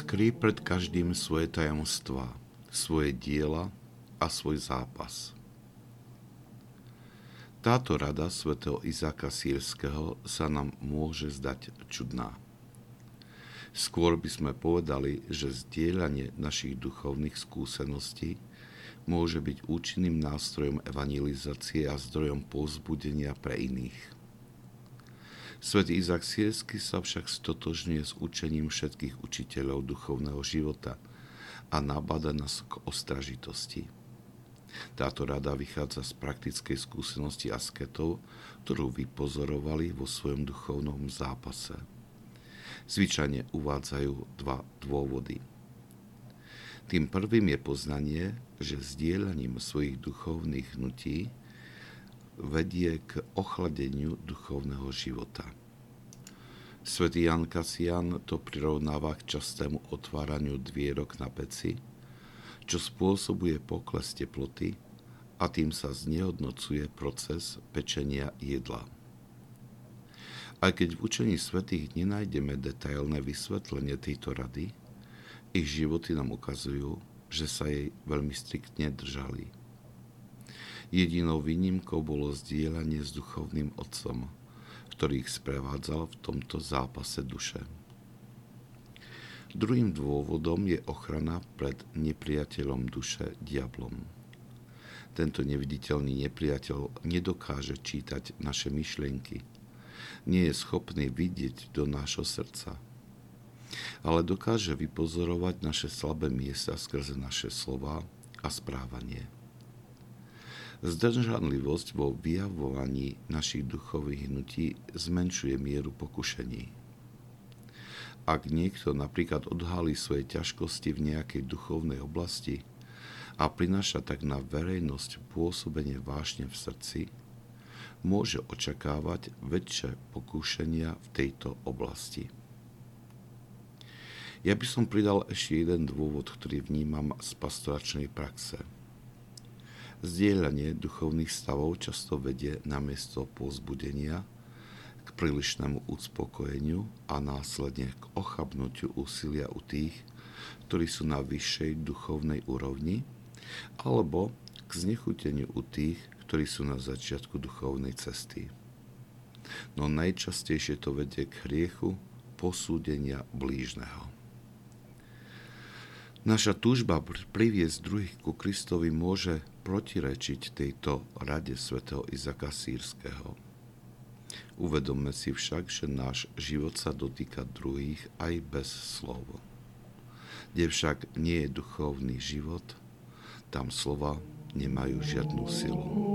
Kry pred každým svoje tajomstvá, svoje diela a svoj zápas. Táto rada svätého Izáka Sírskeho sa nám môže zdať čudná. Skôr by sme povedali, že zdieľanie našich duchovných skúseností môže byť účinným nástrojom evangelizácie a zdrojom povzbudenia pre iných. Svetý Izak Siersky sa však stotožňuje s učením všetkých učiteľov duchovného života a nabada nás k ostražitosti. Táto rada vychádza z praktickej skúsenosti asketov, ktorú vypozorovali vo svojom duchovnom zápase. Zvyčajne uvádzajú dva dôvody – tým prvým je poznanie, že zdieľaním svojich duchovných hnutí vedie k ochladeniu duchovného života. Svetý Jan Kasian to prirovnáva k častému otváraniu dvierok na peci, čo spôsobuje pokles teploty a tým sa znehodnocuje proces pečenia jedla. Aj keď v učení svetých nenájdeme detailné vysvetlenie tejto rady, ich životy nám ukazujú, že sa jej veľmi striktne držali. Jedinou výnimkou bolo zdieľanie s duchovným otcom, ktorý ich sprevádzal v tomto zápase duše. Druhým dôvodom je ochrana pred nepriateľom duše, diablom. Tento neviditeľný nepriateľ nedokáže čítať naše myšlienky, nie je schopný vidieť do nášho srdca – ale dokáže vypozorovať naše slabé miesta skrze naše slova a správanie. Zdržanlivosť vo vyjavovaní našich duchových hnutí zmenšuje mieru pokušení. Ak niekto napríklad odhalí svoje ťažkosti v nejakej duchovnej oblasti a prináša tak na verejnosť pôsobenie vášne v srdci, môže očakávať väčšie pokúšenia v tejto oblasti. Ja by som pridal ešte jeden dôvod, ktorý vnímam z pastoračnej praxe. Zdieľanie duchovných stavov často vedie na miesto pozbudenia k prílišnému uspokojeniu a následne k ochabnutiu úsilia u tých, ktorí sú na vyššej duchovnej úrovni, alebo k znechuteniu u tých, ktorí sú na začiatku duchovnej cesty. No najčastejšie to vedie k hriechu posúdenia blížneho. Naša túžba priviesť druhých ku Kristovi môže protirečiť tejto rade svätého Izaka Sírskeho. Uvedomme si však, že náš život sa dotýka druhých aj bez slov. Kde však nie je duchovný život, tam slova nemajú žiadnu silu.